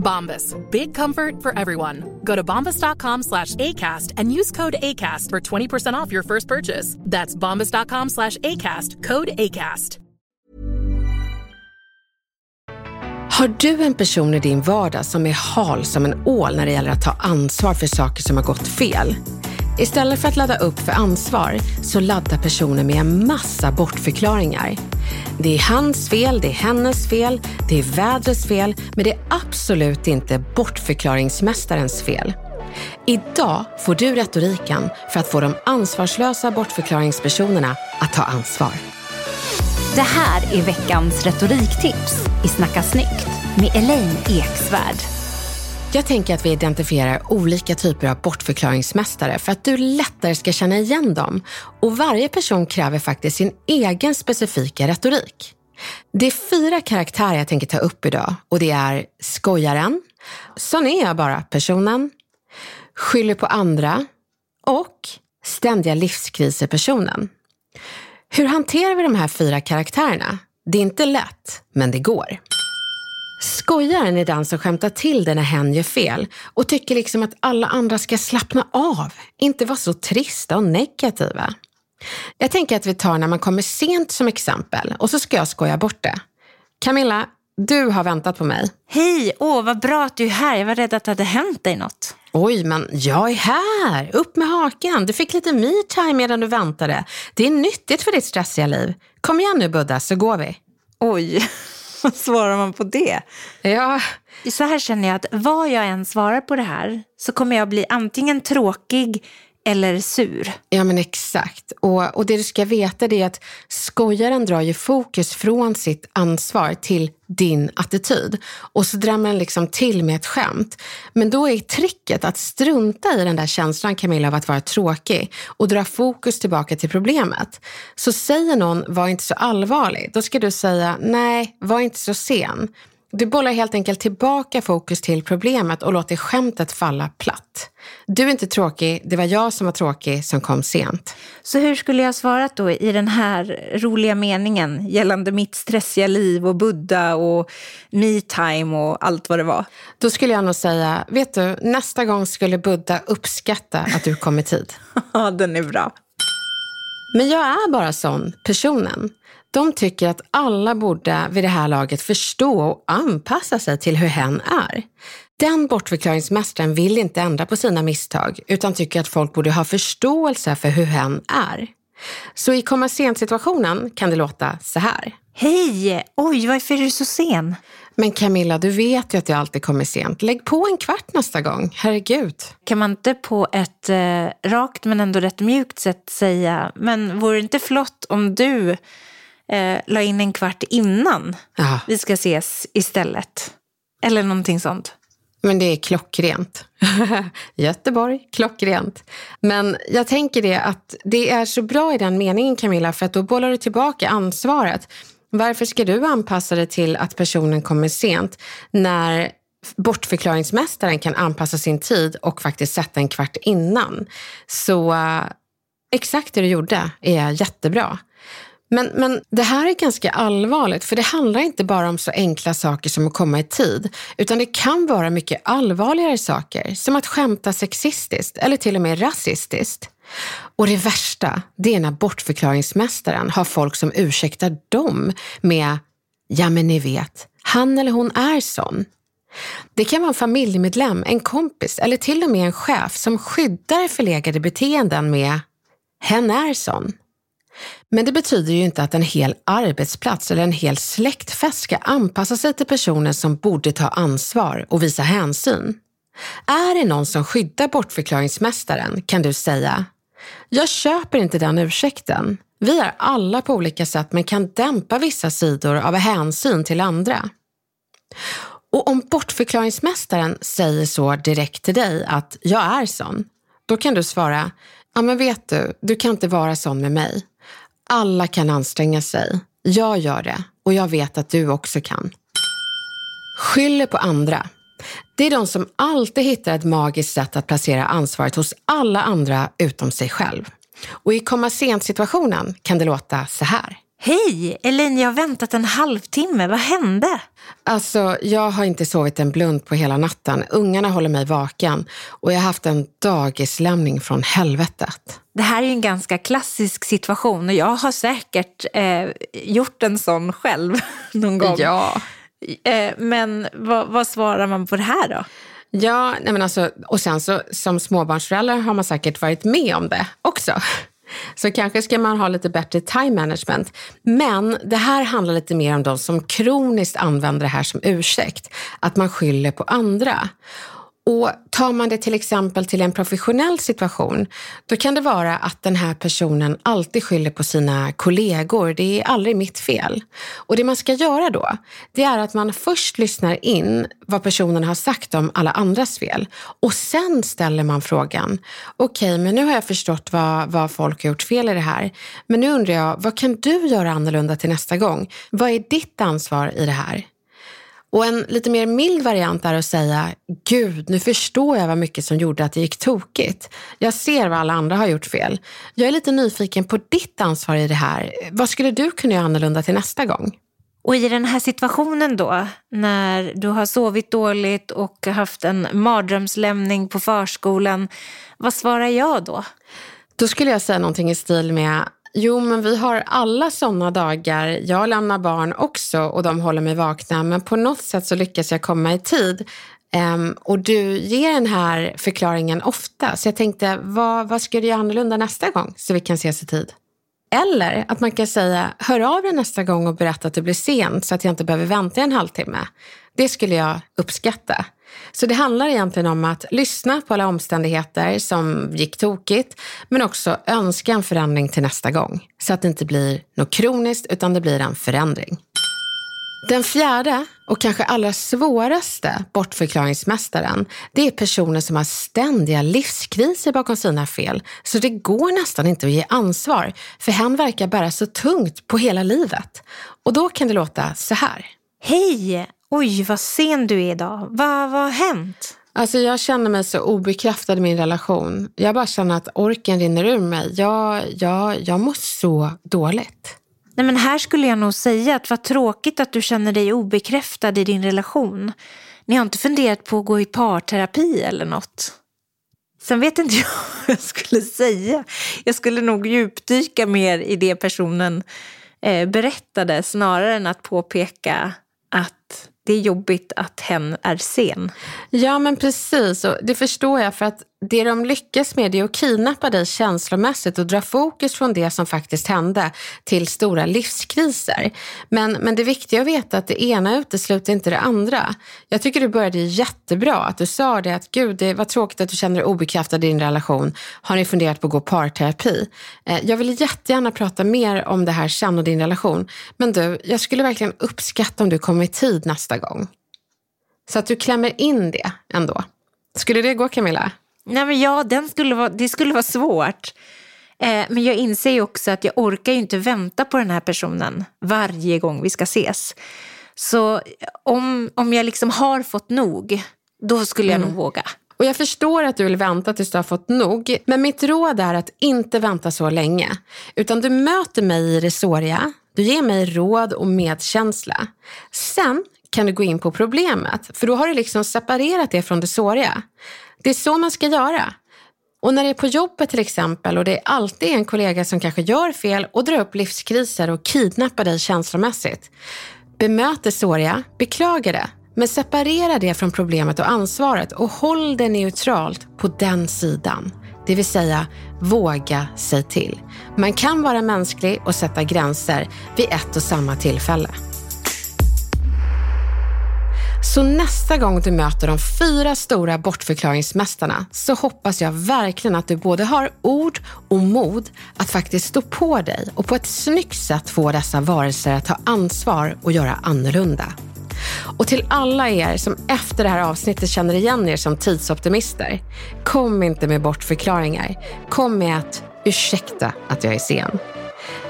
Bombas. Big comfort for everyone. Go to bombas.com slash ACAST and use code ACAST for 20% off your first purchase. That's bombas.com slash ACAST. Code ACAST. Har du en person i din vardag som är hal som en ål när det gäller att ta ansvar för saker som har gått fel? Istället för att ladda upp för ansvar så laddar personen med en massa bortförklaringar. Det är hans fel, det är hennes fel, det är vädrets fel, men det är absolut inte bortförklaringsmästarens fel. Idag får du retoriken för att få de ansvarslösa bortförklaringspersonerna att ta ansvar. Det här är veckans retoriktips i Snacka snyggt med Elaine Eksvärd. Jag tänker att vi identifierar olika typer av bortförklaringsmästare för att du lättare ska känna igen dem. Och varje person kräver faktiskt sin egen specifika retorik. Det är fyra karaktärer jag tänker ta upp idag och det är skojaren, sån är jag bara personen, skyller på andra och ständiga livskriser-personen. Hur hanterar vi de här fyra karaktärerna? Det är inte lätt, men det går. Skojaren är den som skämtar till det när hen gör fel och tycker liksom att alla andra ska slappna av, inte vara så trista och negativa. Jag tänker att vi tar när man kommer sent som exempel och så ska jag skoja bort det. Camilla, du har väntat på mig. Hej, åh vad bra att du är här. Jag var rädd att det hade hänt dig något. Oj, men jag är här! Upp med hakan. Du fick lite me-time medan du väntade. Det är nyttigt för ditt stressiga liv. Kom igen nu Buddha, så går vi. Oj, vad svarar man på det? Ja, Så här känner jag att vad jag än svarar på det här så kommer jag bli antingen tråkig eller sur. Ja men exakt. Och, och det du ska veta är att skojaren drar ju fokus från sitt ansvar till din attityd. Och så drar man liksom till med ett skämt. Men då är tricket att strunta i den där känslan Camilla av att vara tråkig och dra fokus tillbaka till problemet. Så säger någon var inte så allvarlig, då ska du säga nej, var inte så sen. Du bollar helt enkelt tillbaka fokus till problemet och låter skämtet falla platt. Du är inte tråkig, det var jag som var tråkig som kom sent. Så hur skulle jag svarat då i den här roliga meningen gällande mitt stressiga liv och Buddha och me-time och allt vad det var? Då skulle jag nog säga, vet du, nästa gång skulle Buddha uppskatta att du kom i tid. Ja, den är bra. Men jag är bara sån, personen. De tycker att alla borde vid det här laget förstå och anpassa sig till hur hen är. Den bortförklaringsmästaren vill inte ändra på sina misstag utan tycker att folk borde ha förståelse för hur hen är. Så i komma sent-situationen kan det låta så här. Hej! Oj, varför är du så sen? Men Camilla, du vet ju att jag alltid kommer sent. Lägg på en kvart nästa gång. Herregud. Kan man inte på ett eh, rakt men ändå rätt mjukt sätt säga, men vore det inte flott om du eh, la in en kvart innan Ja, vi ska ses istället? Eller någonting sånt. men det är klockrent. Göteborg, klockrent. Men jag tänker det att det är så bra i den meningen Camilla, för att då bollar du tillbaka ansvaret. Varför ska du anpassa dig till att personen kommer sent när bortförklaringsmästaren kan anpassa sin tid och faktiskt sätta en kvart innan? Så eh, exakt det du gjorde är jättebra. Men, men det här är ganska allvarligt, för det handlar inte bara om så enkla saker som att komma i tid, utan det kan vara mycket allvarligare saker, som att skämta sexistiskt eller till och med rasistiskt. Och det värsta, det är när bortförklaringsmästaren har folk som ursäktar dem med “ja men ni vet, han eller hon är sån”. Det kan vara en familjemedlem, en kompis eller till och med en chef som skyddar förlegade beteenden med “hen är sån”. Men det betyder ju inte att en hel arbetsplats eller en hel släktfest ska anpassa sig till personer som borde ta ansvar och visa hänsyn. Är det någon som skyddar bortförklaringsmästaren kan du säga, jag köper inte den ursäkten. Vi är alla på olika sätt men kan dämpa vissa sidor av hänsyn till andra. Och om bortförklaringsmästaren säger så direkt till dig att jag är sån, då kan du svara, ja men vet du, du kan inte vara sån med mig. Alla kan anstränga sig. Jag gör det och jag vet att du också kan. Skyller på andra. Det är de som alltid hittar ett magiskt sätt att placera ansvaret hos alla andra utom sig själv. Och i komma sent-situationen kan det låta så här. Hej! Elin, jag har väntat en halvtimme. Vad hände? Alltså, jag har inte sovit en blund på hela natten. Ungarna håller mig vaken och jag har haft en dagislämning från helvetet. Det här är en ganska klassisk situation och jag har säkert eh, gjort en sån själv någon gång. Ja. Eh, men vad, vad svarar man på det här då? Ja, nej men alltså, och sen så som småbarnsförälder har man säkert varit med om det också. Så kanske ska man ha lite bättre time management. Men det här handlar lite mer om de som kroniskt använder det här som ursäkt. Att man skyller på andra. Och tar man det till exempel till en professionell situation, då kan det vara att den här personen alltid skyller på sina kollegor. Det är aldrig mitt fel. Och det man ska göra då, det är att man först lyssnar in vad personen har sagt om alla andras fel. Och sen ställer man frågan, okej, okay, men nu har jag förstått vad, vad folk har gjort fel i det här. Men nu undrar jag, vad kan du göra annorlunda till nästa gång? Vad är ditt ansvar i det här? Och en lite mer mild variant är att säga, gud, nu förstår jag vad mycket som gjorde att det gick tokigt. Jag ser vad alla andra har gjort fel. Jag är lite nyfiken på ditt ansvar i det här. Vad skulle du kunna göra annorlunda till nästa gång? Och i den här situationen då, när du har sovit dåligt och haft en mardrömslämning på förskolan, vad svarar jag då? Då skulle jag säga någonting i stil med, Jo, men vi har alla sådana dagar. Jag lämnar barn också och de håller mig vakna, men på något sätt så lyckas jag komma i tid. Um, och du ger den här förklaringen ofta, så jag tänkte, vad, vad ska du göra annorlunda nästa gång så vi kan ses i tid? Eller att man kan säga, hör av dig nästa gång och berätta att det blir sent så att jag inte behöver vänta en halvtimme. Det skulle jag uppskatta. Så det handlar egentligen om att lyssna på alla omständigheter som gick tokigt, men också önska en förändring till nästa gång. Så att det inte blir något kroniskt, utan det blir en förändring. Den fjärde och kanske allra svåraste bortförklaringsmästaren, det är personer som har ständiga livskriser bakom sina fel. Så det går nästan inte att ge ansvar, för hen verkar bära så tungt på hela livet. Och då kan det låta så här. Hej! Oj, vad sen du är idag. Vad, vad har hänt? Alltså jag känner mig så obekräftad i min relation. Jag bara känner att orken rinner ur mig. Jag, jag, jag mår så dåligt. Nej, men här skulle jag nog säga att vad tråkigt att du känner dig obekräftad i din relation. Ni har inte funderat på att gå i parterapi eller något? Sen vet inte jag vad jag skulle säga. Jag skulle nog djupdyka mer i det personen eh, berättade snarare än att påpeka att det är jobbigt att hen är sen. Ja men precis, och det förstår jag för att det de lyckas med är att kidnappa dig känslomässigt och dra fokus från det som faktiskt hände till stora livskriser. Men, men det viktiga att veta är att det ena utesluter inte det andra. Jag tycker du började jättebra, att du sa det att gud, det var tråkigt att du känner dig obekräftad i din relation. Har ni funderat på att gå parterapi? Eh, jag vill jättegärna prata mer om det här sen och din relation. Men du, jag skulle verkligen uppskatta om du kommer i tid nästa gång. Så att du klämmer in det ändå. Skulle det gå Camilla? Nej, men ja, den skulle vara, det skulle vara svårt. Eh, men jag inser ju också att jag orkar ju inte vänta på den här personen varje gång vi ska ses. Så om, om jag liksom har fått nog, då skulle jag mm. nog våga. Och jag förstår att du vill vänta tills du har fått nog. Men mitt råd är att inte vänta så länge. Utan du möter mig i det såriga. Du ger mig råd och medkänsla. Sen kan du gå in på problemet. För då har du liksom separerat det från det såriga. Det är så man ska göra. Och när det är på jobbet till exempel och det är alltid en kollega som kanske gör fel och drar upp livskriser och kidnappar dig känslomässigt. Bemöt det såriga, beklaga det, men separera det från problemet och ansvaret och håll det neutralt på den sidan. Det vill säga, våga sig till. Man kan vara mänsklig och sätta gränser vid ett och samma tillfälle. Så nästa gång du möter de fyra stora bortförklaringsmästarna så hoppas jag verkligen att du både har ord och mod att faktiskt stå på dig och på ett snyggt sätt få dessa varelser att ta ansvar och göra annorlunda. Och till alla er som efter det här avsnittet känner igen er som tidsoptimister, kom inte med bortförklaringar. Kom med att ursäkta att jag är sen.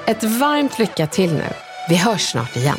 Ett varmt lycka till nu. Vi hörs snart igen.